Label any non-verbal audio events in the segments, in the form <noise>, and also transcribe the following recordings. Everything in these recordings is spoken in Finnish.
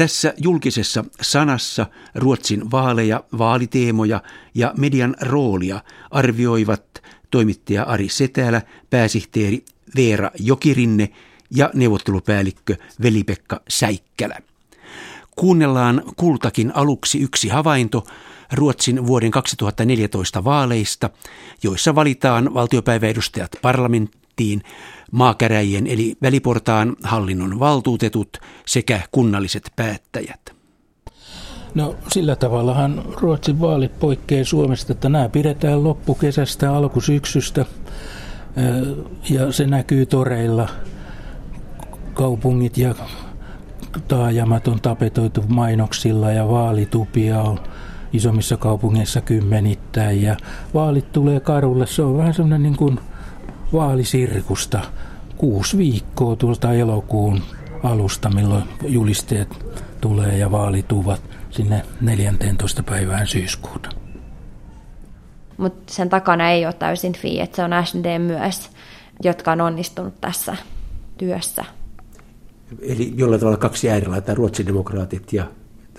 Tässä julkisessa sanassa Ruotsin vaaleja, vaaliteemoja ja median roolia arvioivat toimittaja Ari Setälä, pääsihteeri Veera Jokirinne ja neuvottelupäällikkö Veli-Pekka Säikkälä. Kuunnellaan kultakin aluksi yksi havainto Ruotsin vuoden 2014 vaaleista, joissa valitaan valtiopäiväedustajat parlamenttiin, maakäräjien eli väliportaan hallinnon valtuutetut sekä kunnalliset päättäjät. No sillä tavallahan Ruotsin vaalit poikkeaa Suomesta, että nämä pidetään loppukesästä, alkusyksystä ja se näkyy toreilla. Kaupungit ja taajamat on tapetoitu mainoksilla ja vaalitupia on isommissa kaupungeissa kymmenittäin ja vaalit tulee karulle. Se on vähän semmoinen niin kuin vaalisirkusta. Kuusi viikkoa tuolta elokuun alusta, milloin julisteet tulee ja vaalituvat sinne 14. päivään syyskuuta. Mutta sen takana ei ole täysin FI, että se on SD myös, jotka on onnistunut tässä työssä. Eli jollain tavalla kaksi äärilaita, ruotsidemokraatit ja...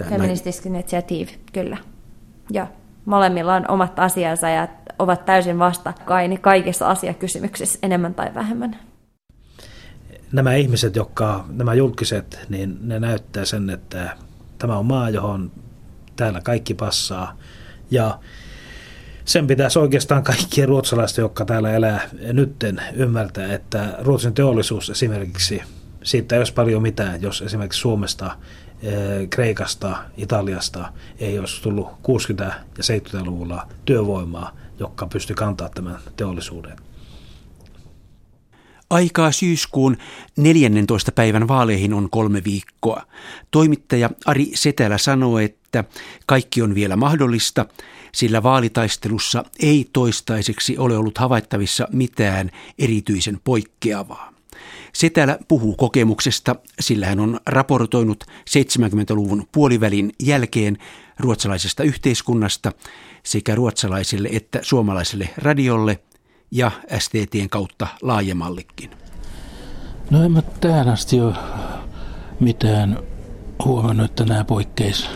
Feministisk initiativ, kyllä. Ja molemmilla on omat asiansa ja ovat täysin vastakkain kaikissa asiakysymyksissä enemmän tai vähemmän. Nämä ihmiset, jotka, nämä julkiset, niin ne näyttää sen, että tämä on maa, johon täällä kaikki passaa. Ja sen pitäisi oikeastaan kaikkien ruotsalaisten, jotka täällä elää nytten, ymmärtää, että Ruotsin teollisuus esimerkiksi, siitä ei olisi paljon mitään, jos esimerkiksi Suomesta Eh, Kreikasta, Italiasta ei olisi tullut 60- ja 70-luvulla työvoimaa, joka pystyi kantaa tämän teollisuuden. Aikaa syyskuun 14. päivän vaaleihin on kolme viikkoa. Toimittaja Ari Setälä sanoo, että kaikki on vielä mahdollista, sillä vaalitaistelussa ei toistaiseksi ole ollut havaittavissa mitään erityisen poikkeavaa. Se täällä puhuu kokemuksesta, sillä hän on raportoinut 70-luvun puolivälin jälkeen ruotsalaisesta yhteiskunnasta sekä ruotsalaiselle että suomalaiselle radiolle ja STTn kautta laajemmallekin. No en mä tähän asti ole mitään huomannut, että nämä poikkeis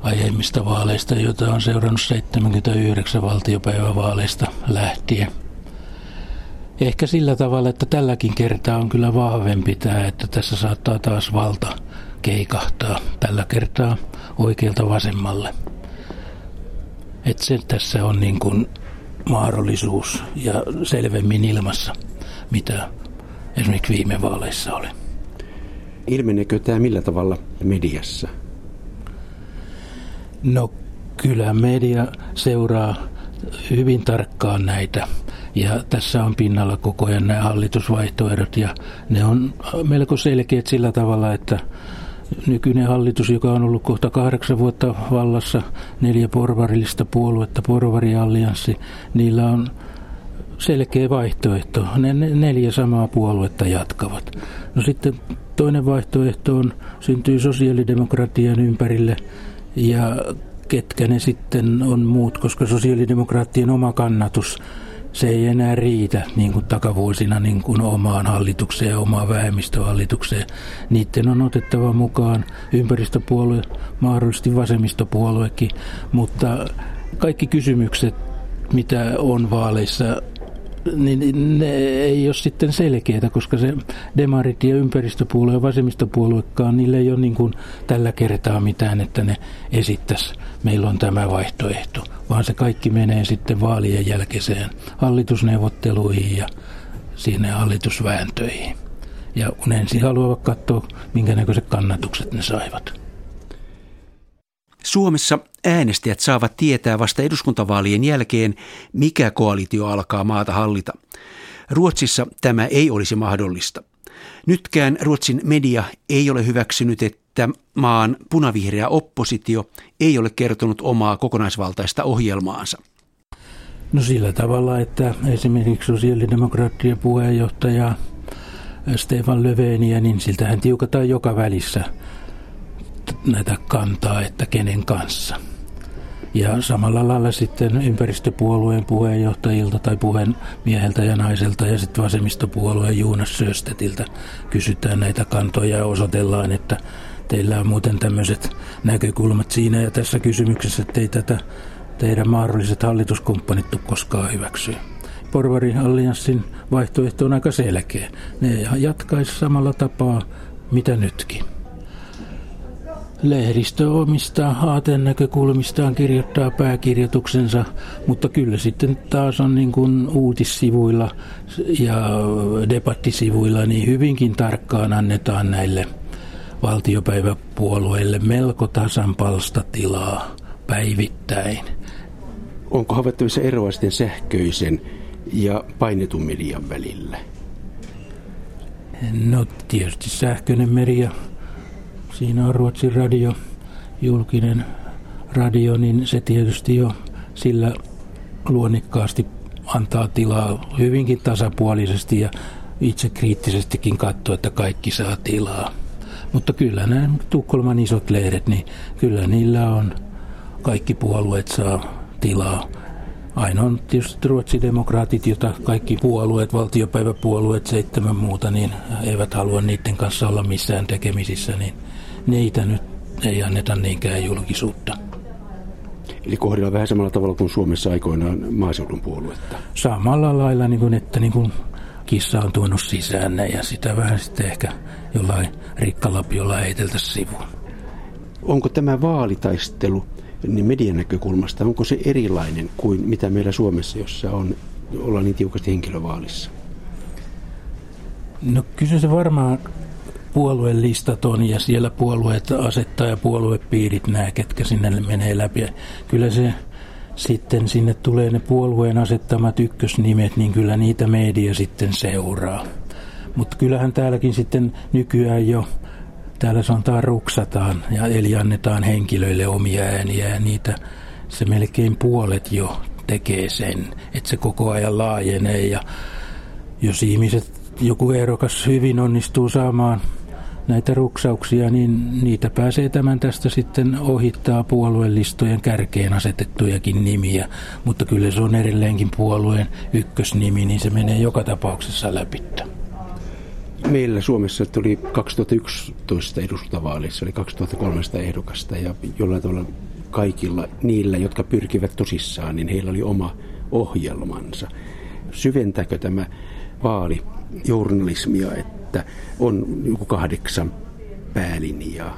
aiemmista vaaleista, joita on seurannut 79 valtiopäivävaaleista lähtien – Ehkä sillä tavalla, että tälläkin kertaa on kyllä vahvempi tämä, että tässä saattaa taas valta keikahtaa tällä kertaa oikealta vasemmalle. Että se tässä on niin kuin mahdollisuus ja selvemmin ilmassa, mitä esimerkiksi viime vaaleissa oli. Ilmeneekö tämä millä tavalla mediassa? No kyllä media seuraa hyvin tarkkaan näitä ja tässä on pinnalla koko ajan nämä hallitusvaihtoehdot ja ne on melko selkeät sillä tavalla, että nykyinen hallitus, joka on ollut kohta kahdeksan vuotta vallassa, neljä porvarillista puoluetta, porvariallianssi, niillä on selkeä vaihtoehto. Ne neljä samaa puoluetta jatkavat. No sitten toinen vaihtoehto on, syntyy sosiaalidemokratian ympärille ja ketkä ne sitten on muut, koska sosiaalidemokraattien oma kannatus se ei enää riitä niin kuin takavuosina niin kuin omaan hallitukseen ja omaan vähemmistöhallitukseen. Niiden on otettava mukaan ympäristöpuolue, mahdollisesti vasemmistopuoluekin, mutta kaikki kysymykset, mitä on vaaleissa, niin ne ei ole sitten selkeitä, koska se demarit ja ympäristöpuolue ja vasemmistopuoluekaan, niille ei ole niin kuin tällä kertaa mitään, että ne esittäisi, meillä on tämä vaihtoehto, vaan se kaikki menee sitten vaalien jälkeiseen hallitusneuvotteluihin ja sinne hallitusvääntöihin. Ja ensin haluavat katsoa, minkä näköiset kannatukset ne saivat. Suomessa äänestäjät saavat tietää vasta eduskuntavaalien jälkeen, mikä koalitio alkaa maata hallita. Ruotsissa tämä ei olisi mahdollista. Nytkään Ruotsin media ei ole hyväksynyt, että maan punavihreä oppositio ei ole kertonut omaa kokonaisvaltaista ohjelmaansa. No sillä tavalla, että esimerkiksi sosiaalidemokraattien puheenjohtaja Stefan Löfveniä, niin siltähän tiukataan joka välissä – näitä kantaa, että kenen kanssa. Ja samalla lailla sitten ympäristöpuolueen puheenjohtajilta tai puheenmieheltä ja naiselta ja sitten vasemmistopuolueen Juunas Söstetiltä kysytään näitä kantoja ja osoitellaan, että teillä on muuten tämmöiset näkökulmat siinä ja tässä kysymyksessä, että ei tätä teidän mahdolliset hallituskumppanit koskaan hyväksyä. Porvari-allianssin vaihtoehto on aika selkeä. Ne jatkaisi samalla tapaa, mitä nytkin. Lehdistö omistaa aateen näkökulmistaan kirjoittaa pääkirjoituksensa, mutta kyllä sitten taas on niin kuin uutissivuilla ja debattisivuilla niin hyvinkin tarkkaan annetaan näille valtiopäiväpuolueille melko tasan palstatilaa päivittäin. Onko havaittavissa eroa sitten sähköisen ja painetun median välillä? No tietysti sähköinen media Siinä on Ruotsin radio, julkinen radio, niin se tietysti jo sillä luonnikkaasti antaa tilaa hyvinkin tasapuolisesti ja itse kriittisestikin katsoa, että kaikki saa tilaa. Mutta kyllä nämä Tukholman isot lehdet, niin kyllä niillä on, kaikki puolueet saa tilaa. Aina on tietysti ruotsidemokraatit, jota kaikki puolueet, valtiopäiväpuolueet, seitsemän muuta, niin eivät halua niiden kanssa olla missään tekemisissä, niin niitä nyt ei anneta niinkään julkisuutta. Eli kohdellaan vähän samalla tavalla kuin Suomessa aikoinaan maaseudun puoluetta. Samalla lailla, niin kuin, että niin kuin kissa on tuonut sisään ne ja sitä vähän sitten ehkä jollain rikkalapiolla heiteltä sivuun. Onko tämä vaalitaistelu niin median näkökulmasta, onko se erilainen kuin mitä meillä Suomessa, jossa on, ollaan niin tiukasti henkilövaalissa? No kyllä se varmaan puoluelistat on ja siellä puolueet asettaa ja puoluepiirit nämä, ketkä sinne menee läpi. Kyllä se sitten sinne tulee ne puolueen asettamat ykkösnimet, niin kyllä niitä media sitten seuraa. Mutta kyllähän täälläkin sitten nykyään jo, täällä sanotaan ruksataan, ja eli annetaan henkilöille omia ääniä ja niitä se melkein puolet jo tekee sen, että se koko ajan laajenee ja jos ihmiset, joku ehdokas hyvin onnistuu saamaan näitä ruksauksia, niin niitä pääsee tämän tästä sitten ohittaa puoluelistojen kärkeen asetettujakin nimiä, mutta kyllä se on edelleenkin puolueen ykkösnimi, niin se menee joka tapauksessa läpi. Meillä Suomessa tuli 2011 eduskuntavaaleissa, oli 2300 ehdokasta ja jollain tavalla kaikilla niillä, jotka pyrkivät tosissaan, niin heillä oli oma ohjelmansa. Syventääkö tämä vaali journalismia, että on joku kahdeksan päälinjaa.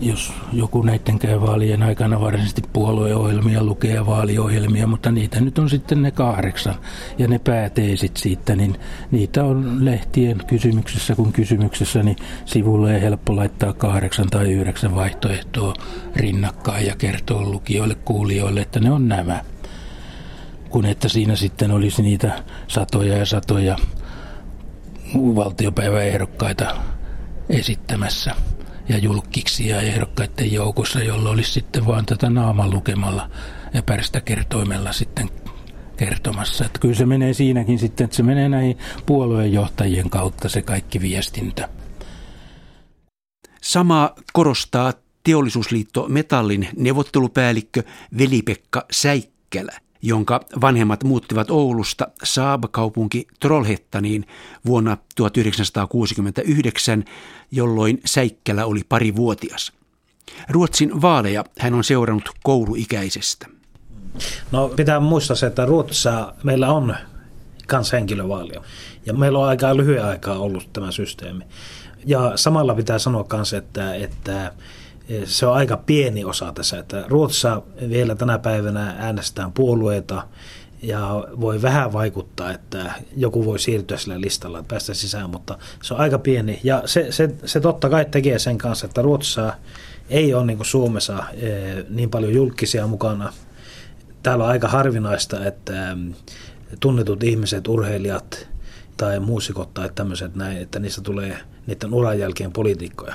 Jos joku näiden käy vaalien aikana varsinaisesti puolueohjelmia lukee ja vaaliohjelmia, mutta niitä nyt on sitten ne kahdeksan ja ne pääteesit siitä, niin niitä on lehtien kysymyksessä kun kysymyksessä, niin sivulle ei helppo laittaa kahdeksan tai yhdeksän vaihtoehtoa rinnakkain ja kertoa lukijoille, kuulijoille, että ne on nämä. Kun että siinä sitten olisi niitä satoja ja satoja valtiopäiväehdokkaita esittämässä ja julkkiksi ja ehdokkaiden joukossa, jolla olisi sitten vaan tätä naaman lukemalla ja pärstä kertoimella sitten kertomassa. Että kyllä se menee siinäkin sitten, että se menee näihin puolueenjohtajien kautta se kaikki viestintä. Sama korostaa teollisuusliitto Metallin neuvottelupäällikkö Veli-Pekka Säikkälä jonka vanhemmat muuttivat Oulusta Saab-kaupunki Trollhettaniin vuonna 1969, jolloin Säikkälä oli parivuotias. Ruotsin vaaleja hän on seurannut kouluikäisestä. No pitää muistaa se, että Ruotsissa meillä on kans henkilövaalia. Ja meillä on aika lyhyen aikaa ollut tämä systeemi. Ja samalla pitää sanoa myös, että, että se on aika pieni osa tässä. Että Ruotsissa vielä tänä päivänä äänestetään puolueita ja voi vähän vaikuttaa, että joku voi siirtyä sillä listalla, että päästä sisään, mutta se on aika pieni. Ja se, se, se totta kai tekee sen kanssa, että Ruotsissa ei ole niin kuin Suomessa eh, niin paljon julkisia mukana. Täällä on aika harvinaista, että mm, tunnetut ihmiset, urheilijat tai muusikot tai tämmöiset näin, että niistä tulee niiden uran jälkeen poliitikkoja.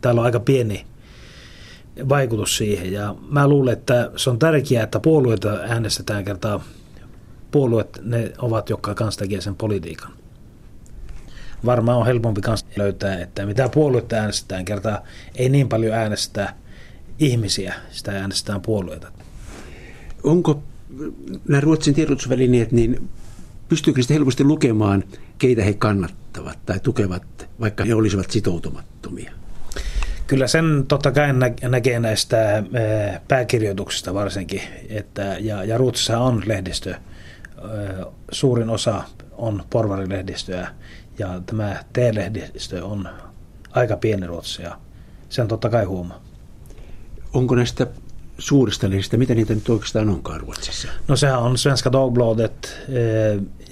Täällä on aika pieni vaikutus siihen. Ja mä luulen, että se on tärkeää, että puolueita äänestetään kertaa. Puolueet, ne ovat, jotka kanssa tekee sen politiikan. Varmaan on helpompi kanssa löytää, että mitä puolueita äänestetään kertaa. Ei niin paljon äänestä ihmisiä, sitä äänestetään puolueita. Onko nämä Ruotsin tiedotusvälineet, niin pystyykö sitten helposti lukemaan, keitä he kannattavat tai tukevat, vaikka he olisivat sitoutumattomia? Kyllä sen totta kai näkee näistä pääkirjoituksista varsinkin, että, ja, ja Ruotsissa on lehdistö, suurin osa on porvarilehdistöä, ja tämä T-lehdistö on aika pieni Ruotsissa, ja sen totta kai huomaa. Onko näistä suurista lehdistä, mitä niitä nyt oikeastaan onkaan Ruotsissa? No sehän on Svenska Dagbladet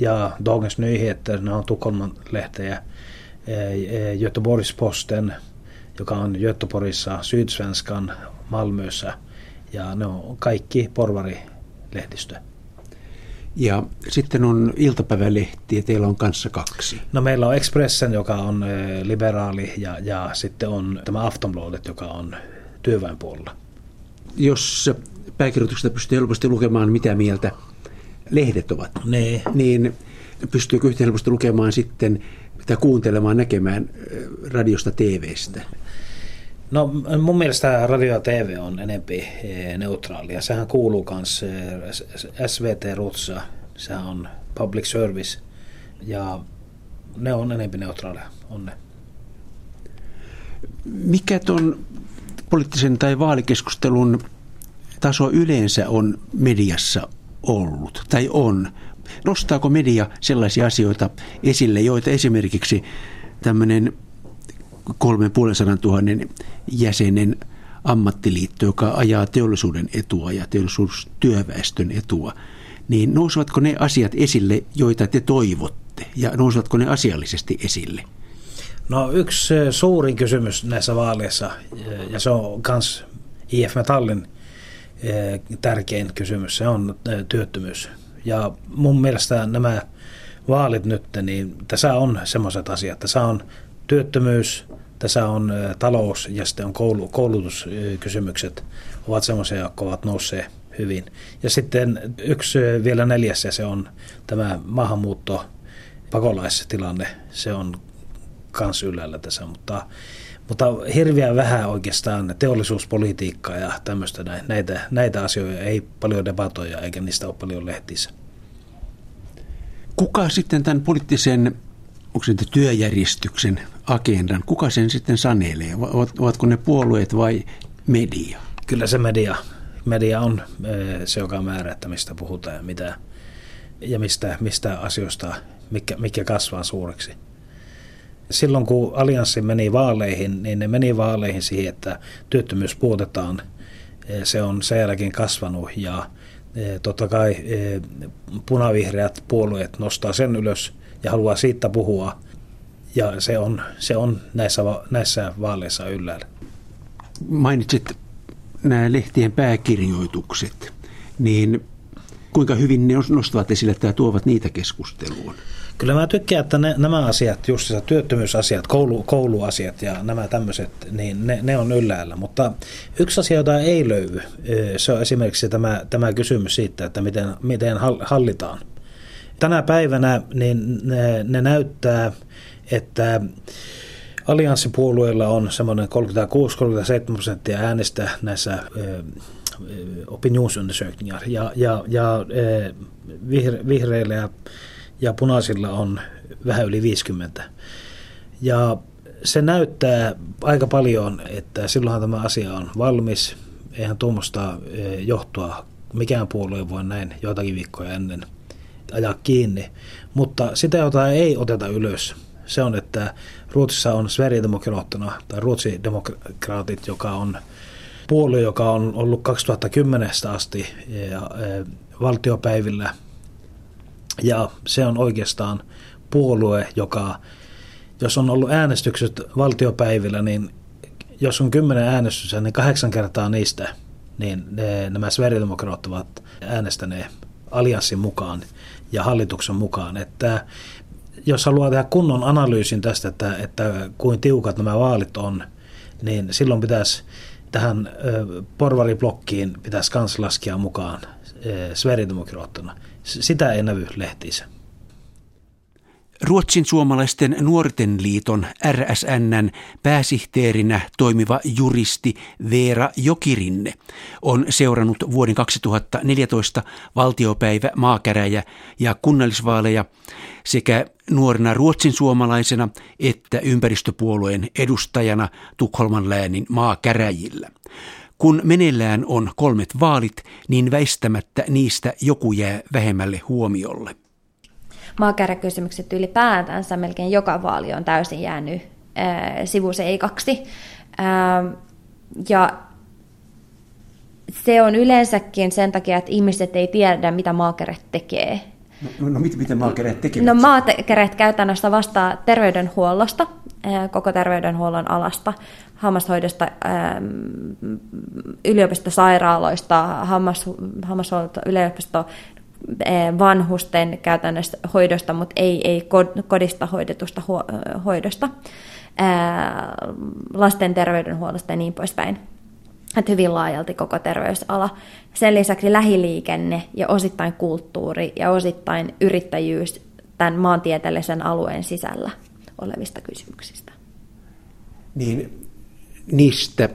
ja Dagens Nyheter, ne on Tukholman lehtejä, Göteborgs-Posten, joka on Göteborgissa, Sydsvenskan, Malmössä ja ne on kaikki porvarilehdistö. Ja sitten on iltapäivälehtiä, teillä on kanssa kaksi. No meillä on Expressen, joka on liberaali ja, ja sitten on tämä Aftonbladet, joka on työväenpuolella. Jos pääkirjoituksesta pystyy helposti lukemaan, mitä mieltä lehdet ovat, ne. niin pystyykö yhtä helposti lukemaan sitten tai kuuntelemaan, näkemään radiosta TVstä? No mun mielestä radio ja TV on enempi eh, neutraalia. Sehän kuuluu myös eh, SVT Rutsa, sehän on public service ja ne on enempi neutraaleja, on ne. Mikä tuon poliittisen tai vaalikeskustelun taso yleensä on mediassa ollut tai on? Nostaako media sellaisia asioita esille, joita esimerkiksi tämmöinen kolmen puolen tuhannen jäsenen ammattiliitto, joka ajaa teollisuuden etua ja teollisuustyöväestön etua, niin nousevatko ne asiat esille, joita te toivotte, ja nousevatko ne asiallisesti esille? No yksi suurin kysymys näissä vaaleissa, ja se on myös IF Metallin tärkein kysymys, se on työttömyys. Ja mun mielestä nämä vaalit nyt, niin tässä on semmoiset asiat. Tässä on työttömyys, tässä on talous ja sitten on koulu, koulutuskysymykset ovat semmoisia, jotka ovat nousseet hyvin. Ja sitten yksi vielä neljäs ja se on tämä maahanmuutto, pakolaistilanne, se on kans yllällä tässä, mutta, mutta hirveän vähän oikeastaan teollisuuspolitiikkaa ja tämmöistä näitä, näitä asioita ei paljon debatoja eikä niistä ole paljon lehtissä. Kuka sitten tämän poliittisen onko se työjärjestyksen agendan, kuka sen sitten sanelee? Ovatko ne puolueet vai media? Kyllä se media. Media on eh, se, joka määrää, että mistä puhutaan ja, mitä, ja mistä, mistä asioista, mikä, mikä kasvaa suureksi. Silloin kun allianssi meni vaaleihin, niin ne meni vaaleihin siihen, että työttömyys puotetaan. Eh, se on sen jälkeen kasvanut ja eh, totta kai punavihreät puolueet nostaa sen ylös – ja haluaa siitä puhua. Ja se on, se on näissä, näissä vaaleissa yllällä. Mainitsit nämä lehtien pääkirjoitukset, niin kuinka hyvin ne nostavat esille tai tuovat niitä keskusteluun? Kyllä mä tykkään, että ne, nämä asiat, just työttömyysasiat, koulu, kouluasiat ja nämä tämmöiset, niin ne, ne on yllällä. Mutta yksi asia, jota ei löydy, se on esimerkiksi tämä, tämä kysymys siitä, että miten, miten hallitaan – Tänä päivänä niin ne, ne näyttää, että allianssipuolueilla on semmoinen 36-37 prosenttia äänestä näissä opinionsundersökningar ja, ja, ja vihre, vihreillä ja, ja punaisilla on vähän yli 50. Ja se näyttää aika paljon, että silloinhan tämä asia on valmis. Eihän tuommoista johtua mikään puolue voi näin joitakin viikkoja ennen – ajaa kiinni. Mutta sitä, jota ei oteta ylös, se on, että Ruotsissa on Sverigedemokraterna tai Ruotsi-demokraatit, joka on puolue, joka on ollut 2010 asti ja, e, valtiopäivillä. Ja se on oikeastaan puolue, joka, jos on ollut äänestykset valtiopäivillä, niin jos on kymmenen äänestystä, niin kahdeksan kertaa niistä niin ne, nämä Sverigedemokraatit ovat äänestäneet allianssin mukaan ja hallituksen mukaan. Että jos haluaa tehdä kunnon analyysin tästä, että, että kuin tiukat nämä vaalit on, niin silloin pitäisi tähän porvariblokkiin pitäisi kans laskea mukaan Sverigedemokraterna. Sitä ei näy lehtiissä. Ruotsin suomalaisten nuorten liiton RSNn pääsihteerinä toimiva juristi Veera Jokirinne on seurannut vuoden 2014 valtiopäivä maakäräjä ja kunnallisvaaleja sekä nuorena ruotsin suomalaisena että ympäristöpuolueen edustajana Tukholman läänin maakäräjillä. Kun meneillään on kolmet vaalit, niin väistämättä niistä joku jää vähemmälle huomiolle maakäräkysymykset ylipäätänsä melkein joka vaali on täysin jäänyt ää, sivuseikaksi. Ää, ja se on yleensäkin sen takia, että ihmiset ei tiedä, mitä maakäret tekee. No, no mit, miten maakäret tekevät? No maakäret käytännössä vastaa terveydenhuollosta, koko terveydenhuollon alasta, hammashoidosta, yliopistosairaaloista, hammas, hammashuolto, yliopisto Eh, vanhusten käytännössä hoidosta, mutta ei, ei kodista hoidetusta hoidosta, eh, lasten terveydenhuollosta ja niin poispäin. Että hyvin laajalti koko terveysala. Sen lisäksi lähiliikenne ja osittain kulttuuri ja osittain yrittäjyys tämän maantieteellisen alueen sisällä olevista kysymyksistä. Niin niistä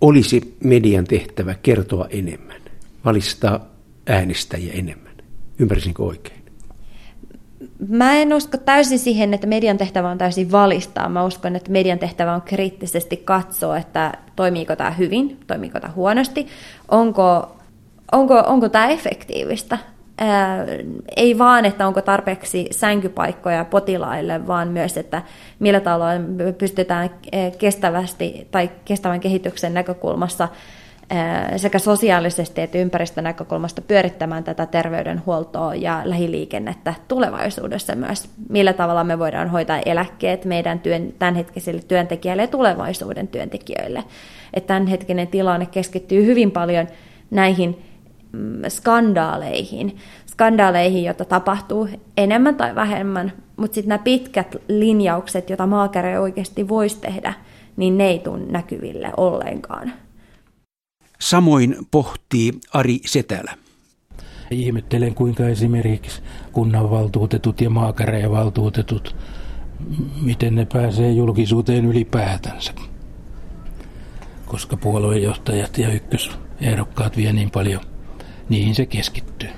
olisi median tehtävä kertoa enemmän, valistaa äänestäjiä enemmän. Ymmärsinkö oikein? Mä en usko täysin siihen, että median tehtävä on täysin valistaa. Mä uskon, että median tehtävä on kriittisesti katsoa, että toimiiko tämä hyvin, toimiiko tämä huonosti, onko, onko, onko tämä efektiivistä. Ei vaan, että onko tarpeeksi sänkypaikkoja potilaille, vaan myös, että millä tavalla pystytään kestävästi tai kestävän kehityksen näkökulmassa sekä sosiaalisesti että ympäristön näkökulmasta pyörittämään tätä terveydenhuoltoa ja lähiliikennettä tulevaisuudessa myös. Millä tavalla me voidaan hoitaa eläkkeet meidän työn, tämänhetkisille työntekijöille ja tulevaisuuden työntekijöille. Että tämänhetkinen tilanne keskittyy hyvin paljon näihin skandaaleihin, skandaaleihin, joita tapahtuu enemmän tai vähemmän, mutta sitten nämä pitkät linjaukset, joita maakäre oikeasti voisi tehdä, niin ne ei tule näkyville ollenkaan. Samoin pohtii Ari Setälä. Ihmettelen, kuinka esimerkiksi kunnanvaltuutetut ja maakäräjävaltuutetut, miten ne pääsee julkisuuteen ylipäätänsä. Koska puoluejohtajat ja ykkösehdokkaat vie niin paljon, niihin se keskittyy.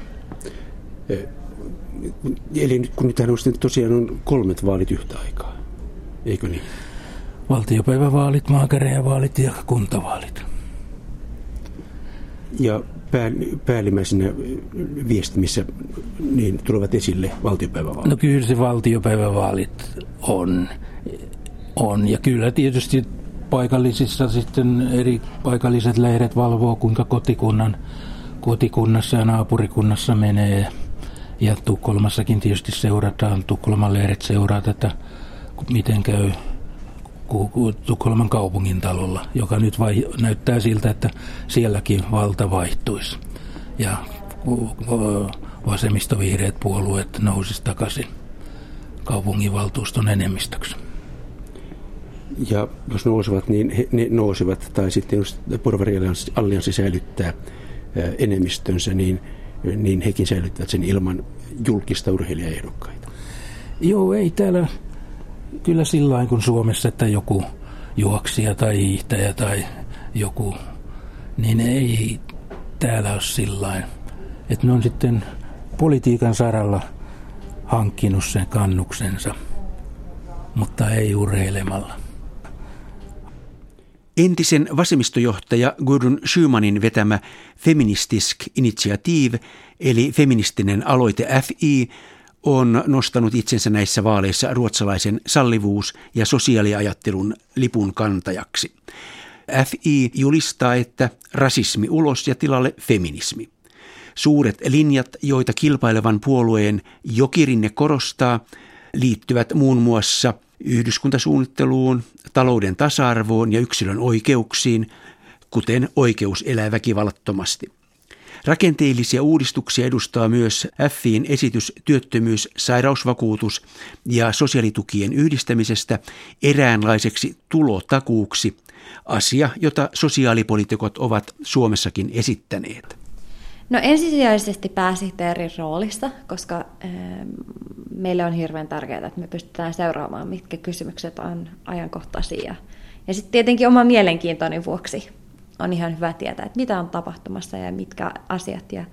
Eli kun nyt tosiaan on kolmet vaalit yhtä aikaa, eikö niin? Valtiopäivävaalit, maakäräjävaalit ja kuntavaalit ja pää, päällimmäisenä viestimissä niin tulevat esille valtiopäivävaalit? No kyllä se valtiopäivävaalit on. on. Ja kyllä tietysti paikallisissa sitten eri paikalliset leiret valvoo, kuinka kotikunnan, kotikunnassa ja naapurikunnassa menee. Ja Tukholmassakin tietysti seurataan, Tukholman leiret seuraa tätä, miten käy Tukholman kaupungin talolla, joka nyt vai, näyttää siltä, että sielläkin valta vaihtuisi. Ja vasemmistovihreät puolueet nousisi takaisin kaupunginvaltuuston enemmistöksi. Ja jos nousevat, niin he, ne nousevat, tai sitten jos porvariallianssi säilyttää enemmistönsä, niin, niin hekin säilyttävät sen ilman julkista urheilijaehdokkaita. Joo, ei täällä kyllä sillä kuin Suomessa, että joku juoksija tai hiihtäjä tai joku, niin ei täällä ole sillä että ne on sitten politiikan saralla hankkinut sen kannuksensa, mutta ei urheilemalla. Entisen vasemmistojohtaja Gudrun Schumannin vetämä Feministisk Initiativ, eli feministinen aloite FI, on nostanut itsensä näissä vaaleissa ruotsalaisen sallivuus- ja sosiaaliajattelun lipun kantajaksi. FI julistaa, että rasismi ulos ja tilalle feminismi. Suuret linjat, joita kilpailevan puolueen Jokirinne korostaa, liittyvät muun muassa yhdyskuntasuunnitteluun, talouden tasa-arvoon ja yksilön oikeuksiin, kuten oikeus elää väkivallattomasti. Rakenteellisia uudistuksia edustaa myös FIin esitys työttömyys, sairausvakuutus ja sosiaalitukien yhdistämisestä eräänlaiseksi tulotakuuksi, asia, jota sosiaalipolitiikot ovat Suomessakin esittäneet. No ensisijaisesti pääsihteerin roolissa, koska äh, meille on hirveän tärkeää, että me pystytään seuraamaan, mitkä kysymykset on ajankohtaisia. Ja sitten tietenkin oma mielenkiintoni vuoksi on ihan hyvä tietää, että mitä on tapahtumassa ja mitkä asiat ja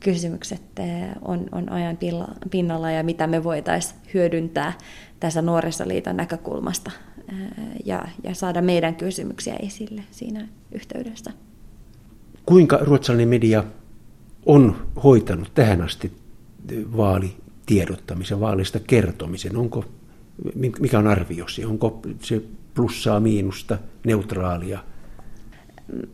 kysymykset on, on ajan pinnalla ja mitä me voitaisiin hyödyntää tässä nuorisoliiton näkökulmasta ja, ja saada meidän kysymyksiä esille siinä yhteydessä. Kuinka ruotsalainen media on hoitanut tähän asti vaalitiedottamisen, vaalista kertomisen? Onko, mikä on arviosi? Onko se plussaa, miinusta, neutraalia?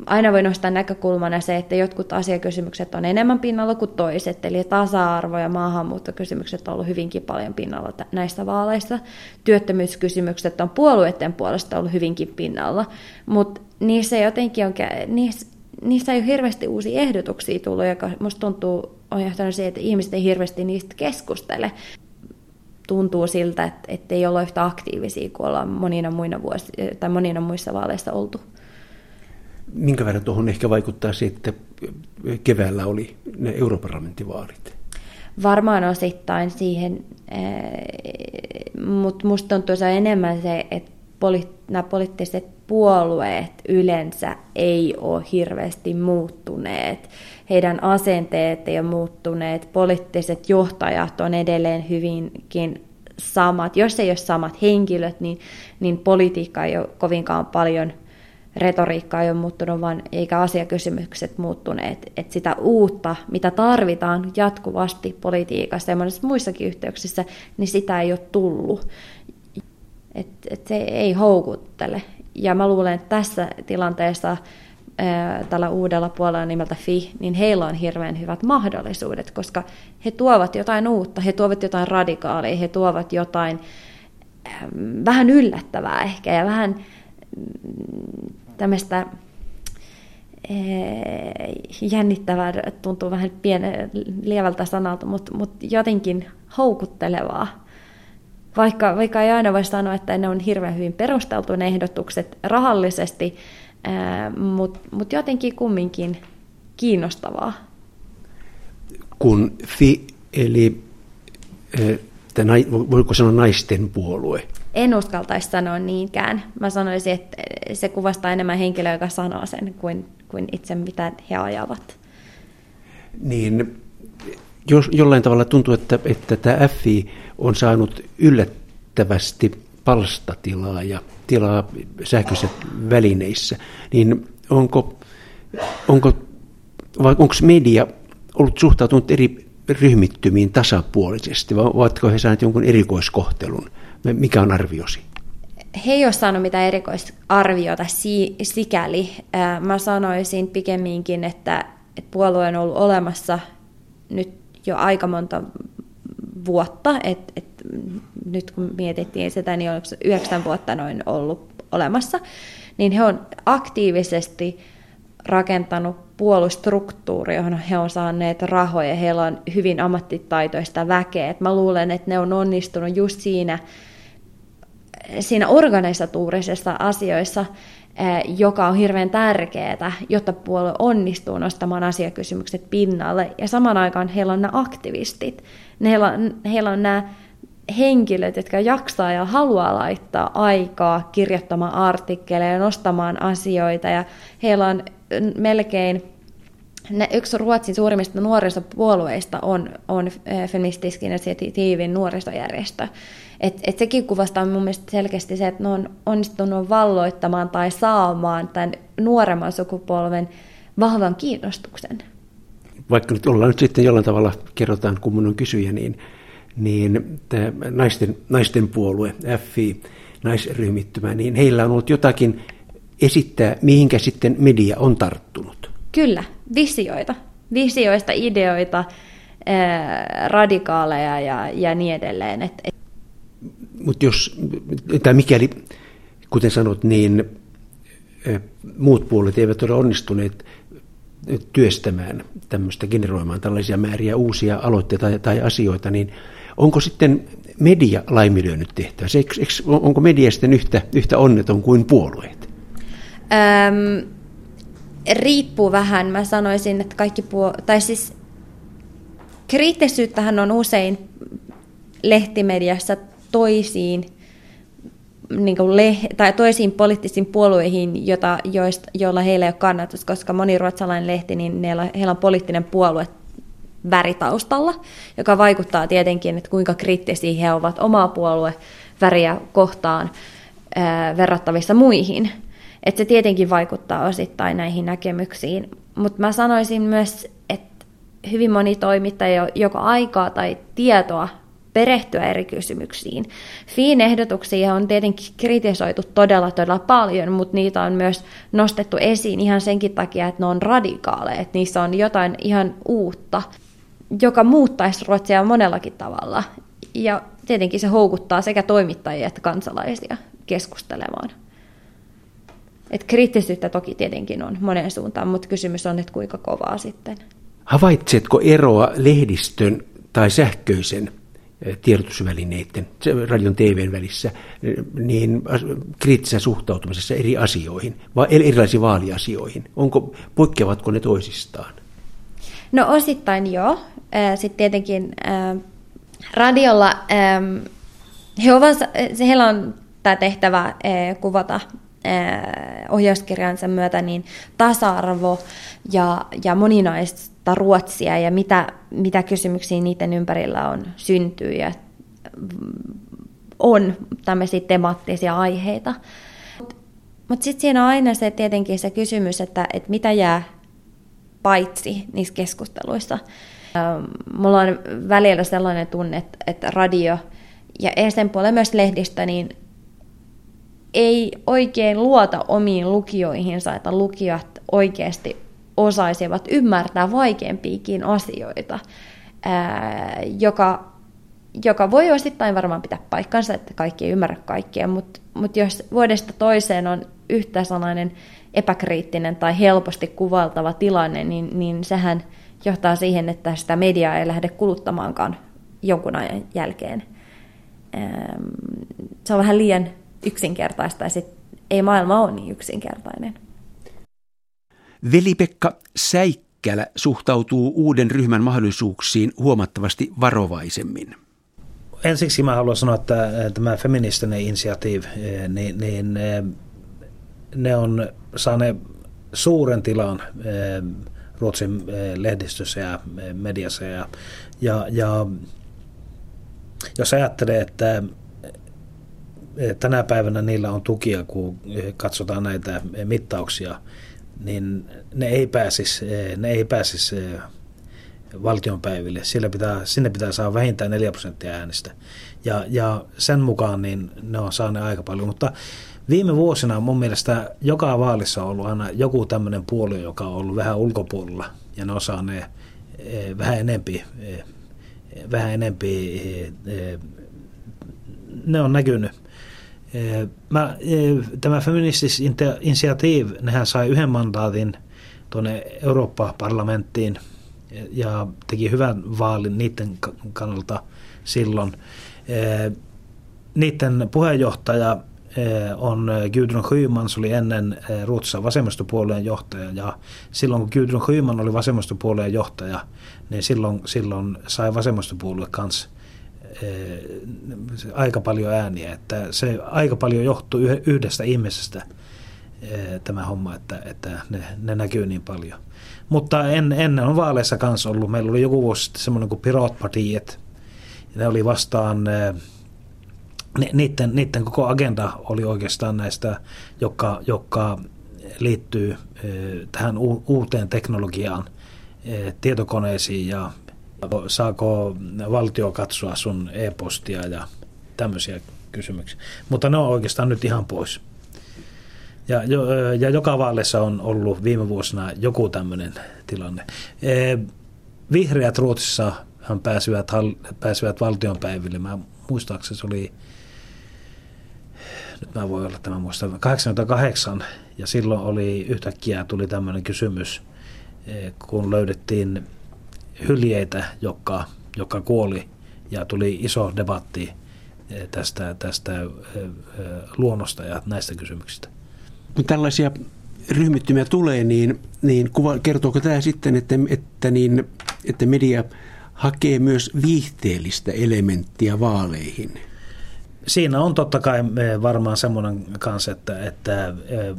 Aina voi nostaa näkökulmana se, että jotkut asiakysymykset on enemmän pinnalla kuin toiset, eli tasa-arvo- ja maahanmuuttokysymykset on ollut hyvinkin paljon pinnalla näissä vaaleissa. Työttömyyskysymykset on puolueiden puolesta ollut hyvinkin pinnalla, mutta niissä jotenkin on, niissä, niissä ei ole hirveästi uusia ehdotuksia tullut, joka musta tuntuu on johtanut siihen, että ihmiset ei hirveästi niistä keskustele tuntuu siltä, että, että ei olla yhtä aktiivisia kuin ollaan monina, muina vuosi, tai monina muissa vaaleissa oltu. Minkä verran tuohon ehkä vaikuttaa se, että keväällä oli ne europarlamenttivaalit? Varmaan osittain siihen, mutta musta tuntuu se enemmän se, että poli, nämä poliittiset puolueet yleensä ei ole hirveästi muuttuneet heidän asenteet ei ole muuttuneet, poliittiset johtajat on edelleen hyvinkin samat. Jos ei ole samat henkilöt, niin, niin politiikka ei ole kovinkaan paljon, retoriikka ei ole muuttunut, vaan eikä asiakysymykset muuttuneet. Et sitä uutta, mitä tarvitaan jatkuvasti politiikassa ja monissa muissakin yhteyksissä, niin sitä ei ole tullut. Et, et se ei houkuttele. Ja mä luulen, että tässä tilanteessa tällä uudella puolella nimeltä FI, niin heillä on hirveän hyvät mahdollisuudet, koska he tuovat jotain uutta, he tuovat jotain radikaalia, he tuovat jotain vähän yllättävää ehkä ja vähän mm, tämmöistä jännittävää, tuntuu vähän pienen, lievältä sanalta, mutta, mutta jotenkin houkuttelevaa. Vaikka, vaikka ei aina voi sanoa, että ne on hirveän hyvin perusteltu ne ehdotukset rahallisesti, mutta mut jotenkin kumminkin kiinnostavaa. Kun FI, eli voiko sanoa naisten puolue? En uskaltaisi sanoa niinkään. Mä sanoisin, että se kuvastaa enemmän henkilöä, joka sanoo sen, kuin, kuin itse mitä he ajavat. Niin, jos jollain tavalla tuntuu, että, että tämä FI on saanut yllättävästi palstatilaa ja tilaa sähköisissä välineissä, niin onko, onko, vai onko media ollut suhtautunut eri ryhmittymiin tasapuolisesti, vai ovatko he saaneet jonkun erikoiskohtelun? Mikä on arviosi? He ei ole saanut mitään erikoisarviota sikäli. Mä sanoisin pikemminkin, että, että puolue on ollut olemassa nyt jo aika monta vuotta, että, että nyt kun mietittiin sitä, niin oliko yhdeksän vuotta noin ollut olemassa, niin he on aktiivisesti rakentanut puolustruktuuri, johon he on saaneet rahoja. Heillä on hyvin ammattitaitoista väkeä. Et mä luulen, että ne on onnistunut just siinä, siinä organisatorisessa asioissa, joka on hirveän tärkeää, jotta puolue onnistuu nostamaan asiakysymykset pinnalle. Ja samaan aikaan heillä on nämä aktivistit. Heillä on, heillä on nämä henkilöt, jotka jaksaa ja haluaa laittaa aikaa kirjoittamaan artikkeleja, nostamaan asioita ja heillä on melkein ne, yksi Ruotsin suurimmista nuorisopuolueista on, on eh, feministiskin initiatiivin nuorisojärjestö. Et, et sekin kuvastaa mun mielestä selkeästi se, että ne on onnistunut valloittamaan tai saamaan tämän nuoremman sukupolven vahvan kiinnostuksen. Vaikka nyt ollaan nyt sitten jollain tavalla, kerrotaan kun mun on kysyjä, niin niin naisten, naisten puolue, FI, naisryhmittymä, niin heillä on ollut jotakin esittää, mihinkä sitten media on tarttunut. Kyllä, visioita. Visioista, ideoita, radikaaleja ja, ja niin edelleen. Et, et. Mutta jos, tai mikäli, kuten sanot, niin muut puolet eivät ole onnistuneet työstämään tämmöistä, generoimaan tällaisia määriä uusia aloitteita tai asioita, niin Onko sitten media laiminlyönyt tehtävä? Onko media sitten yhtä, yhtä onneton kuin puolueet? Öm, riippuu vähän. Mä sanoisin, että kaikki puo... Tai siis kriittisyyttähän on usein lehtimediassa toisiin niin kuin leh- tai toisiin poliittisiin puolueihin, jota, joista, joilla heillä ei ole kannatus, koska moni ruotsalainen lehti, niin heillä, heillä on poliittinen puolue väritaustalla, joka vaikuttaa tietenkin, että kuinka kriittisiä he ovat omaa puolue väriä kohtaan ää, verrattavissa muihin. Että se tietenkin vaikuttaa osittain näihin näkemyksiin. Mutta mä sanoisin myös, että hyvin moni toimittaja joko aikaa tai tietoa perehtyä eri kysymyksiin. Fiin ehdotuksia on tietenkin kritisoitu todella todella paljon, mutta niitä on myös nostettu esiin ihan senkin takia, että ne on radikaaleja, että niissä on jotain ihan uutta, joka muuttaisi Ruotsia monellakin tavalla. Ja tietenkin se houkuttaa sekä toimittajia että kansalaisia keskustelemaan. Et kriittisyyttä toki tietenkin on moneen suuntaan, mutta kysymys on, että kuinka kovaa sitten. Havaitsetko eroa lehdistön tai sähköisen eh, tiedotusvälineiden, radion TVn välissä, eh, niin kriittisessä suhtautumisessa eri asioihin, vai erilaisiin vaaliasioihin? Onko, poikkeavatko ne toisistaan? No osittain joo. Sitten tietenkin radiolla he ovat, heillä on tämä tehtävä kuvata ohjauskirjansa myötä niin tasa-arvo ja, ja moninaista Ruotsia ja mitä, mitä kysymyksiä niiden ympärillä on syntyy ja on tämmöisiä temaattisia aiheita. Mutta sitten siinä on aina se tietenkin se kysymys, että, että mitä jää paitsi niissä keskusteluissa. Mulla on välillä sellainen tunne, että radio ja sen puolella myös lehdistä, niin ei oikein luota omiin lukijoihinsa, että lukijat oikeasti osaisivat ymmärtää vaikeampiakin asioita, ää, joka, joka voi osittain varmaan pitää paikkansa, että kaikki ei ymmärrä kaikkea, mutta, mutta jos vuodesta toiseen on yhtä sellainen epäkriittinen tai helposti kuvaltava tilanne, niin, niin sehän johtaa siihen, että sitä mediaa ei lähde kuluttamaankaan jonkun ajan jälkeen. Se on vähän liian yksinkertaista ja sit ei maailma ole niin yksinkertainen. Veli-Pekka Säikkälä suhtautuu uuden ryhmän mahdollisuuksiin huomattavasti varovaisemmin. Ensiksi mä haluan sanoa, että tämä feministinen initiativ, eh, niin, niin ne on saaneet suuren tilan Ruotsin lehdistössä ja mediassa. Ja, ja, ja jos ajattelee, että tänä päivänä niillä on tukia, kun katsotaan näitä mittauksia, niin ne ei pääsisi, ne ei pääsisi valtionpäiville. Sillä pitää, sinne pitää saada vähintään 4 prosenttia äänistä. Ja, ja sen mukaan niin ne on saaneet aika paljon. Mutta viime vuosina mun mielestä joka vaalissa on ollut aina joku tämmöinen puolue, joka on ollut vähän ulkopuolella. Ja ne on saaneet vähän enempi, vähän enempi ne on näkynyt Eh, mä, eh, tämä Feministis Initiative, nehän sai yhden mandaatin tuonne Eurooppa-parlamenttiin ja teki hyvän vaalin niiden kannalta silloin. Eh, niiden puheenjohtaja on Gudrun Schyman, se oli ennen Ruotsissa vasemmistopuolueen johtaja ja silloin kun Gudrun Schyman oli vasemmistopuolueen johtaja, niin silloin, silloin sai vasemmistopuolue kanssa Eh, aika paljon ääniä. Että se aika paljon johtuu yhdestä ihmisestä eh, tämä homma, että, että ne, ne näkyy niin paljon. Mutta en, ennen on vaaleissa kanssa ollut. Meillä oli joku vuosi sitten semmoinen kuin Piratpartiet. Ne oli vastaan, eh, niiden, niiden koko agenda oli oikeastaan näistä, joka, joka liittyy tähän uuteen teknologiaan, tietokoneisiin ja saako valtio katsoa sun e-postia ja tämmöisiä kysymyksiä. Mutta ne on oikeastaan nyt ihan pois. Ja, ja joka vaaleissa on ollut viime vuosina joku tämmöinen tilanne. E, vihreät Ruotsissa pääsivät, pääsivät valtionpäiville. Mä muistaakseni se oli, nyt mä voi olla tämä muista, 88 ja silloin oli yhtäkkiä tuli tämmöinen kysymys, e, kun löydettiin hyljeitä, joka, joka kuoli ja tuli iso debatti eh, tästä, tästä eh, eh, luonnosta ja näistä kysymyksistä. Tällaisia ryhmittymiä tulee, niin, niin kuva, kertooko tämä sitten, että, että, niin, että media hakee myös viihteellistä elementtiä vaaleihin? Siinä on totta kai varmaan semmoinen kanssa, että, että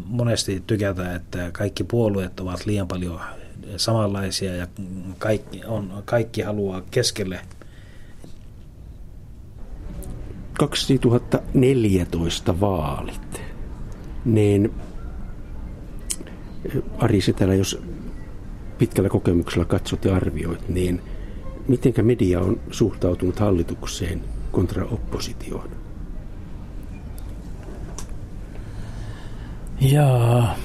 monesti tykätään, että kaikki puolueet ovat liian paljon samanlaisia ja kaikki, on, kaikki haluaa keskelle 2014 vaalit, niin Ari Setälä, jos pitkällä kokemuksella katsot ja arvioit, niin miten media on suhtautunut hallitukseen kontra oppositioon? Jaa.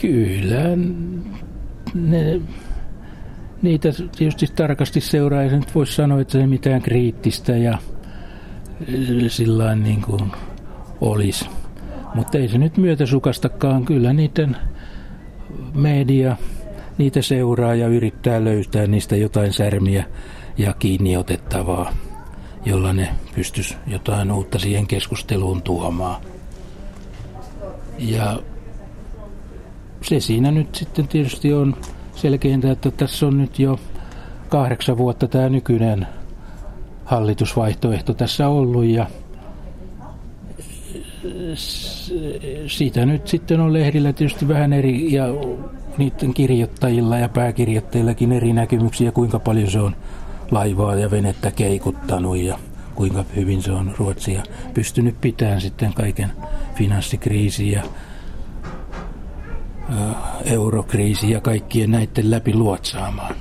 Kyllä ne, niitä tietysti tarkasti seuraa, ei nyt voisi sanoa, että se mitään kriittistä ja sillä niin kuin olisi. Mutta ei se nyt myötäsukastakaan. Kyllä niiden media, niitä seuraa ja yrittää löytää niistä jotain särmiä ja kiinni otettavaa, jolla ne pystyisi jotain uutta siihen keskusteluun tuomaan. Ja se siinä nyt sitten tietysti on selkeintä, että tässä on nyt jo kahdeksan vuotta tämä nykyinen hallitusvaihtoehto tässä ollut ja siitä nyt sitten on lehdillä tietysti vähän eri ja niiden kirjoittajilla ja pääkirjoittajillakin eri näkemyksiä, kuinka paljon se on laivaa ja venettä keikuttanut ja kuinka hyvin se on Ruotsia pystynyt pitämään sitten kaiken finanssikriisin ja eurokriisi ja kaikkien näiden läpi luotsaamaan.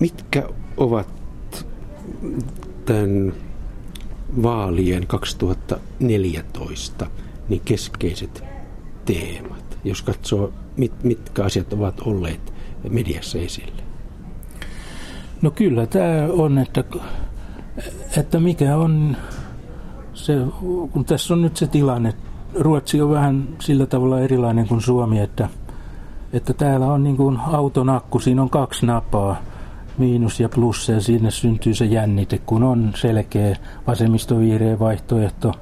Mitkä ovat tämän vaalien 2014 niin keskeiset teemat, jos katsoo, mit, mitkä asiat ovat olleet mediassa esille? No kyllä tämä on, että, että mikä on se, kun tässä on nyt se tilanne, Ruotsi on vähän sillä tavalla erilainen kuin Suomi, että, että täällä on niin kuin auton akku, siinä on kaksi napaa, miinus ja plussa ja sinne syntyy se jännite, kun on selkeä vasemmistovihreä vaihtoehto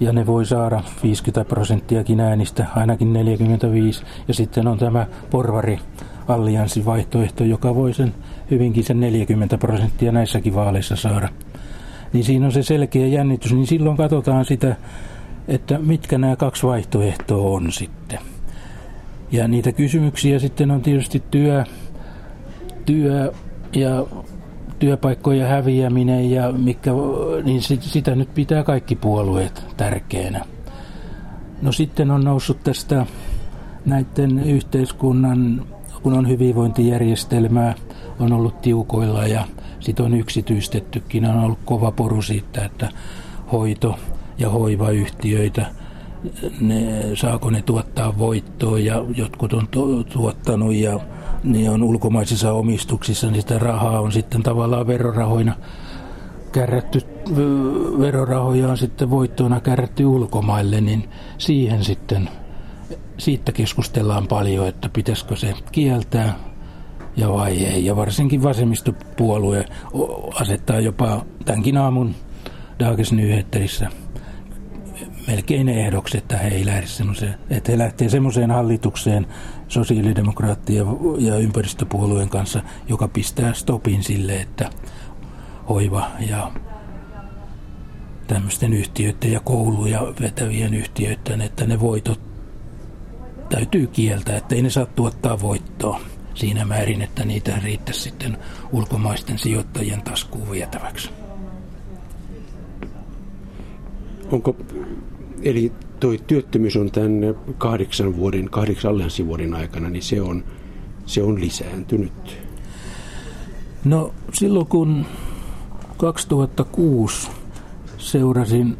ja ne voi saada 50 prosenttiakin äänistä, ainakin 45 ja sitten on tämä porvari allianssin vaihtoehto, joka voi sen hyvinkin sen 40 prosenttia näissäkin vaaleissa saada niin siinä on se selkeä jännitys, niin silloin katsotaan sitä, että mitkä nämä kaksi vaihtoehtoa on sitten. Ja niitä kysymyksiä sitten on tietysti työ, työ ja työpaikkojen häviäminen ja mikä, niin sitä nyt pitää kaikki puolueet tärkeänä. No sitten on noussut tästä näiden yhteiskunnan, kun on hyvinvointijärjestelmää, on ollut tiukoilla ja sitten on yksityistettykin. On ollut kova poru siitä, että hoito- ja hoivayhtiöitä, ne, saako ne tuottaa voittoa ja jotkut on tuottanut ja ne on ulkomaisissa omistuksissa, niin sitä rahaa on sitten tavallaan verorahoina kärrätty, verorahoja on sitten voittoina kärrätty ulkomaille, niin siihen sitten, siitä keskustellaan paljon, että pitäisikö se kieltää ja vai ei. Ja varsinkin vasemmistopuolue asettaa jopa tämänkin aamun Dages Nyheterissä melkein ehdoksi, että he ei lähde että he lähtee semmoiseen hallitukseen sosiaalidemokraattien ja ympäristöpuolueen kanssa, joka pistää stopin sille, että hoiva ja tämmöisten yhtiöiden ja kouluja vetävien yhtiöiden, että ne voitot täytyy kieltää, että ei ne saa tuottaa voittoa siinä määrin, että niitä riittäisi sitten ulkomaisten sijoittajien taskuun vietäväksi. Onko, eli toi työttömyys on tämän kahdeksan vuoden, kahdeksan allianssivuoden aikana, niin se on, se on lisääntynyt? No silloin kun 2006 seurasin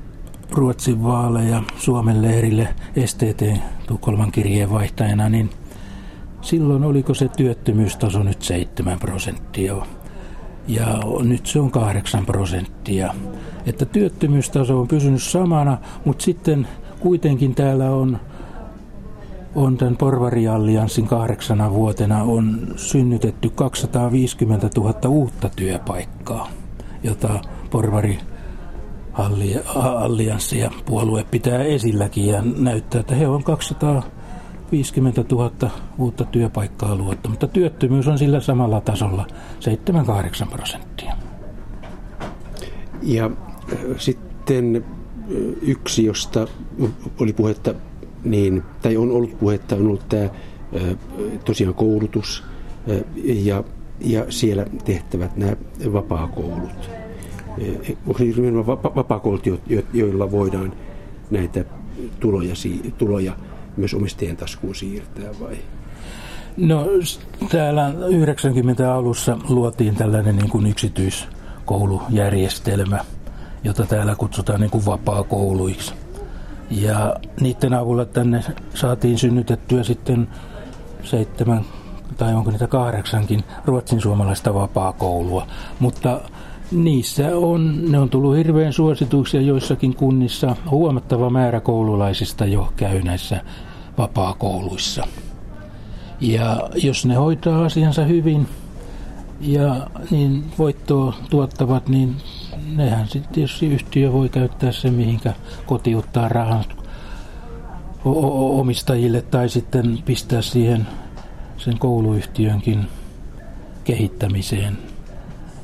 Ruotsin vaaleja Suomen lehdille STT Tukholman kirjeenvaihtajana, niin – silloin oliko se työttömyystaso nyt 7 prosenttia ja nyt se on 8 prosenttia. Että työttömyystaso on pysynyt samana, mutta sitten kuitenkin täällä on, on tämän porvariallianssin kahdeksana vuotena on synnytetty 250 000 uutta työpaikkaa, jota porvari allianssi ja puolue pitää esilläkin ja näyttää, että he on 250 000 uutta työpaikkaa luotta, mutta työttömyys on sillä samalla tasolla 7-8 prosenttia. Ja sitten yksi, josta oli puhetta, niin, tai on ollut puhetta, on ollut tämä tosiaan koulutus ja, ja siellä tehtävät nämä vapaakoulut. Onko nimenomaan vapaakoulut, joilla voidaan näitä tuloja, tuloja myös omistajien taskuun siirtää vai? No täällä 90 alussa luotiin tällainen niin kuin yksityiskoulujärjestelmä, jota täällä kutsutaan niin kuin vapaa-kouluiksi. Ja niiden avulla tänne saatiin synnytettyä sitten seitsemän tai onko niitä kahdeksankin ruotsin suomalaista vapaa-koulua. Mutta niissä on, ne on tullut hirveän suosituksia joissakin kunnissa. Huomattava määrä koululaisista jo käy näissä vapaa-kouluissa. Ja jos ne hoitaa asiansa hyvin ja niin voittoa tuottavat, niin nehän sitten tietysti yhtiö voi käyttää se, mihinkä kotiuttaa rahan omistajille tai sitten pistää siihen sen kouluyhtiönkin kehittämiseen.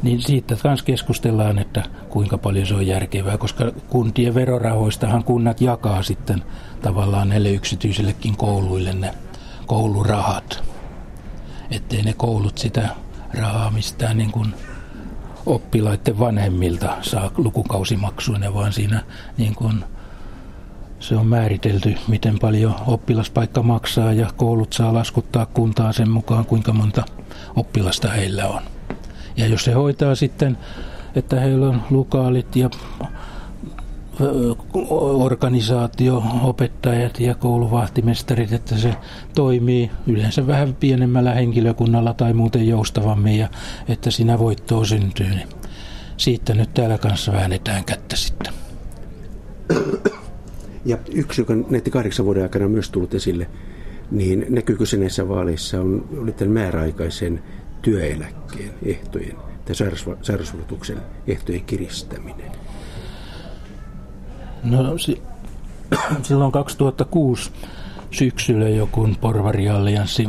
Niin siitä myös keskustellaan, että kuinka paljon se on järkevää, koska kuntien verorahoistahan kunnat jakaa sitten tavallaan näille yksityisillekin kouluille ne koulurahat. Ettei ne koulut sitä rahaa mistään niin kuin oppilaiden vanhemmilta saa lukukausimaksuina, vaan siinä niin kuin se on määritelty, miten paljon oppilaspaikka maksaa ja koulut saa laskuttaa kuntaa sen mukaan, kuinka monta oppilasta heillä on. Ja jos se hoitaa sitten, että heillä on lukaalit ja organisaatio, opettajat ja kouluvahtimestarit, että se toimii yleensä vähän pienemmällä henkilökunnalla tai muuten joustavammin ja että siinä voittoa syntyy. Niin siitä nyt täällä kanssa väännetään kättä sitten. Ja yksi, joka näiden kahdeksan vuoden aikana on myös tullut esille, niin näkyykö se näissä vaaleissa, on, oli tämän määräaikaisen työeläkkeen ehtojen tai sairausvakuutuksen ehtojen kiristäminen? No si- <coughs> silloin 2006 syksyllä joku porvariallianssi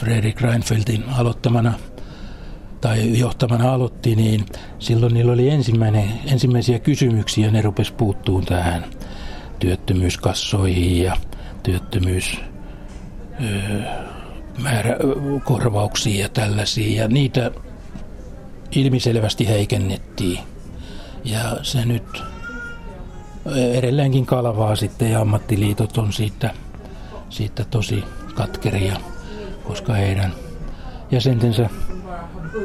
Fredrik Reinfeldtin aloittamana tai johtamana aloitti, niin silloin niillä oli ensimmäinen, ensimmäisiä kysymyksiä, ne rupesi puuttuun tähän työttömyyskassoihin ja työttömyys määrä korvauksia ja tällaisia. Ja niitä ilmiselvästi heikennettiin. Ja se nyt edelleenkin kalvaa sitten ja ammattiliitot on siitä, siitä tosi katkeria, koska heidän jäsentensä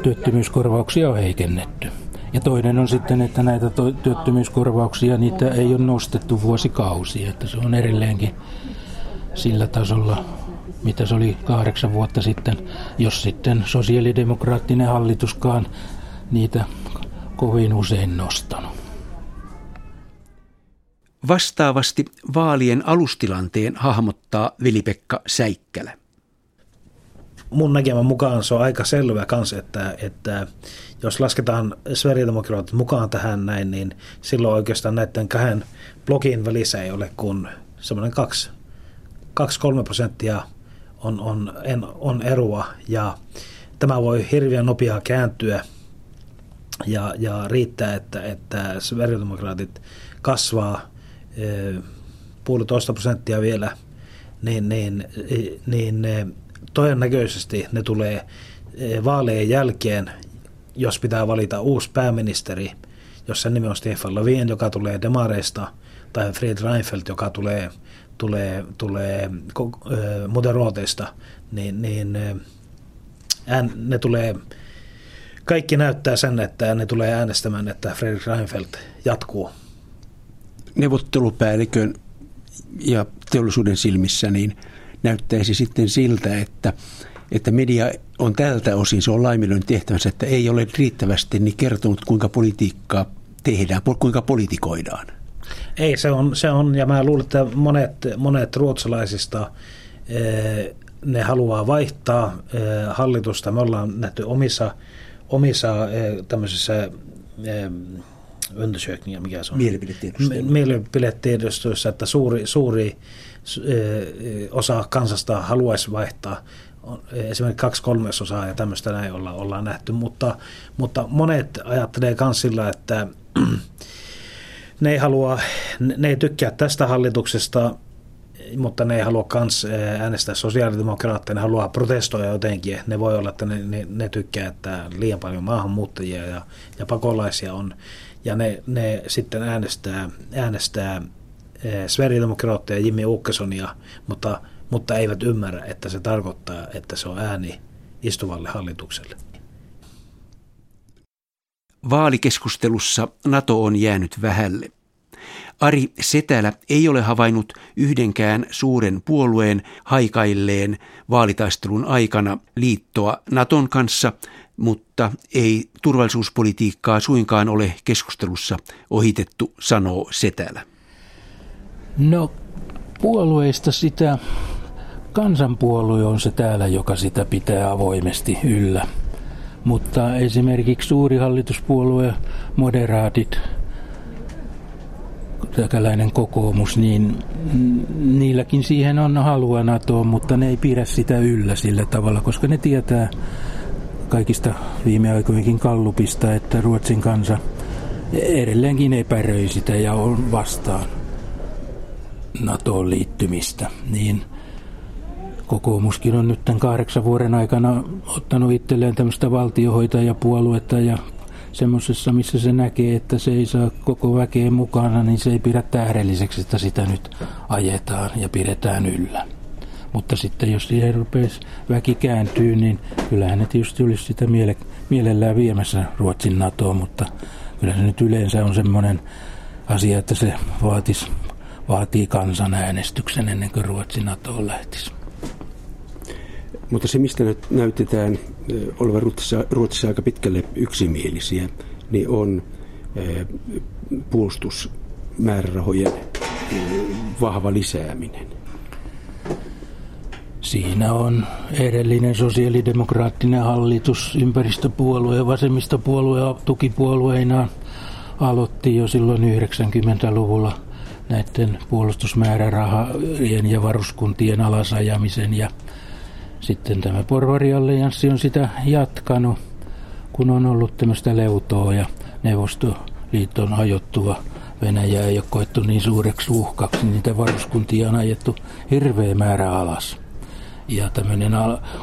työttömyyskorvauksia on heikennetty. Ja toinen on sitten, että näitä työttömyyskorvauksia niitä ei ole nostettu vuosikausia, että se on edelleenkin sillä tasolla, mitä se oli kahdeksan vuotta sitten, jos sitten sosiaalidemokraattinen hallituskaan niitä kovin usein nostanut. Vastaavasti vaalien alustilanteen hahmottaa Vili-Pekka Säikkälä. Mun näkemän mukaan se on aika selvä kanssa, että, että jos lasketaan sverigedemokraatit mukaan tähän näin, niin silloin oikeastaan näiden kahden blogin välissä ei ole kuin semmoinen 2-3 prosenttia on, on, on eroa ja tämä voi hirveän nopeaa kääntyä ja, ja riittää, että, että sverigedemokraatit kasvaa e, puolitoista prosenttia vielä, niin, niin, niin todennäköisesti ne tulee vaalejen jälkeen jos pitää valita uusi pääministeri, jos sen nimi on Stefan Löfven, joka tulee Demareista, tai Fred Reinfeldt, joka tulee, tulee, tulee moderaateista, niin, niin ään, ne tulee, kaikki näyttää sen, että ne tulee äänestämään, että Fredrik Reinfeldt jatkuu. Neuvottelupäällikön ja teollisuuden silmissä niin näyttäisi sitten siltä, että että media on tältä osin, se on laiminlyönyt tehtävänsä, että ei ole riittävästi niin kertonut, kuinka politiikkaa tehdään, kuinka politikoidaan. Ei, se on, se on ja mä luulen, että monet, monet ruotsalaisista eh, ne haluaa vaihtaa eh, hallitusta. Me ollaan nähty omissa, omissa eh, tämmöisissä undersökningar, mikä se on? Mielipidetiedustelussa, että suuri, suuri osa kansasta haluaisi vaihtaa esimerkiksi kaksi kolmasosaa ja tämmöistä näin olla, ollaan nähty, mutta, mutta monet ajattelee myös sillä, että ne ei halua, ne ei tykkää tästä hallituksesta, mutta ne ei halua kans äänestää sosiaalidemokraatteja, ne haluaa protestoida jotenkin. Ne voi olla, että ne, ne, ne tykkää, että liian paljon maahanmuuttajia ja, ja pakolaisia on. Ja ne, ne sitten äänestää, äänestää Sverigedemokraatteja ja Jimmy Åkessonia, mutta, mutta eivät ymmärrä, että se tarkoittaa, että se on ääni istuvalle hallitukselle. Vaalikeskustelussa NATO on jäänyt vähälle. Ari Setälä ei ole havainnut yhdenkään suuren puolueen haikailleen vaalitaistelun aikana liittoa Naton kanssa, mutta ei turvallisuuspolitiikkaa suinkaan ole keskustelussa ohitettu, sanoo Setälä. No puolueista sitä, kansanpuolue on se täällä, joka sitä pitää avoimesti yllä. Mutta esimerkiksi suuri hallituspuolue, moderaatit, täkäläinen kokoomus, niin niilläkin siihen on halua NATOon, mutta ne ei pidä sitä yllä sillä tavalla, koska ne tietää kaikista viime aikoinkin kallupista, että Ruotsin kansa edelleenkin epäröi sitä ja on vastaan NATOon liittymistä. Niin kokoomuskin on nyt tämän kahdeksan vuoden aikana ottanut itselleen tämmöistä valtiohoitajapuoluetta ja semmoisessa, missä se näkee, että se ei saa koko väkeä mukana, niin se ei pidä tähdelliseksi, että sitä nyt ajetaan ja pidetään yllä. Mutta sitten jos siihen rupeisi väki kääntyy, niin kyllähän ne tietysti olisi sitä miele- mielellään viemässä Ruotsin NATOon, mutta kyllä se nyt yleensä on semmoinen asia, että se vaatisi, vaatii kansanäänestyksen ennen kuin Ruotsin NATOon lähtisi. Mutta se, mistä nyt näytetään olevan Ruotsissa, Ruotsissa aika pitkälle yksimielisiä, niin on puolustusmäärärahojen vahva lisääminen. Siinä on edellinen sosiaalidemokraattinen hallitus, ympäristöpuolue ja vasemmistopuolue tukipuolueina aloitti jo silloin 90-luvulla näiden puolustusmäärärahojen ja varuskuntien alasajamisen ja sitten tämä porvariallianssi on sitä jatkanut, kun on ollut tämmöistä leutoa ja Neuvostoliiton ajottua Venäjä ei ole koettu niin suureksi uhkaksi, niin niitä varuskuntia on ajettu hirveä määrä alas. Ja tämmöinen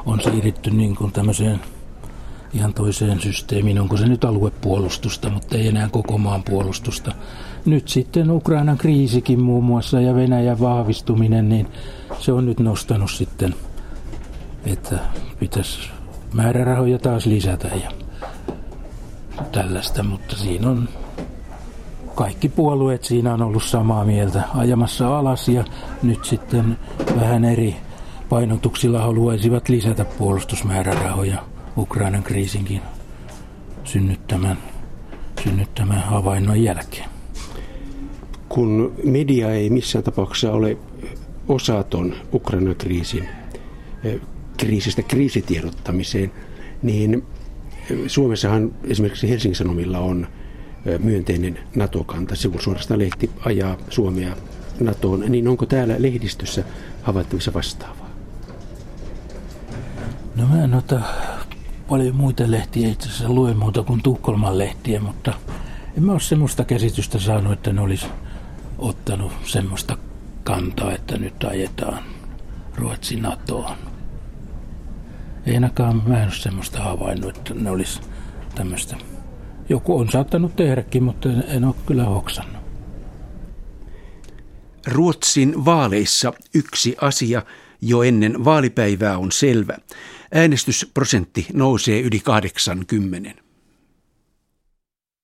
on siirrytty niin kuin tämmöiseen ihan toiseen systeemiin. Onko se nyt aluepuolustusta, mutta ei enää koko maan puolustusta. Nyt sitten Ukrainan kriisikin muun muassa ja Venäjän vahvistuminen, niin se on nyt nostanut sitten – että pitäisi määrärahoja taas lisätä ja tällaista, mutta siinä on kaikki puolueet siinä on ollut samaa mieltä ajamassa alas ja nyt sitten vähän eri painotuksilla haluaisivat lisätä puolustusmäärärahoja Ukrainan kriisinkin synnyttämän, synnyttämän havainnon jälkeen. Kun media ei missään tapauksessa ole osaton Ukrainan kriisin kriisistä kriisitiedottamiseen, niin Suomessahan esimerkiksi Helsingin Sanomilla on myönteinen NATO-kanta. Sivulla suorastaan lehti ajaa Suomea NATOon. Niin onko täällä lehdistössä havaittavissa vastaavaa? No mä en ota paljon muita lehtiä itse asiassa lue muuta kuin Tukholman lehtiä, mutta en mä ole semmoista käsitystä saanut, että ne olisi ottanut semmoista kantaa, että nyt ajetaan Ruotsi NATOon. Ei ainakaan mä en ole semmoista havainnut, että ne olisi tämmöistä. Joku on saattanut tehdäkin, mutta en ole kyllä hoksannut. Ruotsin vaaleissa yksi asia jo ennen vaalipäivää on selvä. Äänestysprosentti nousee yli 80.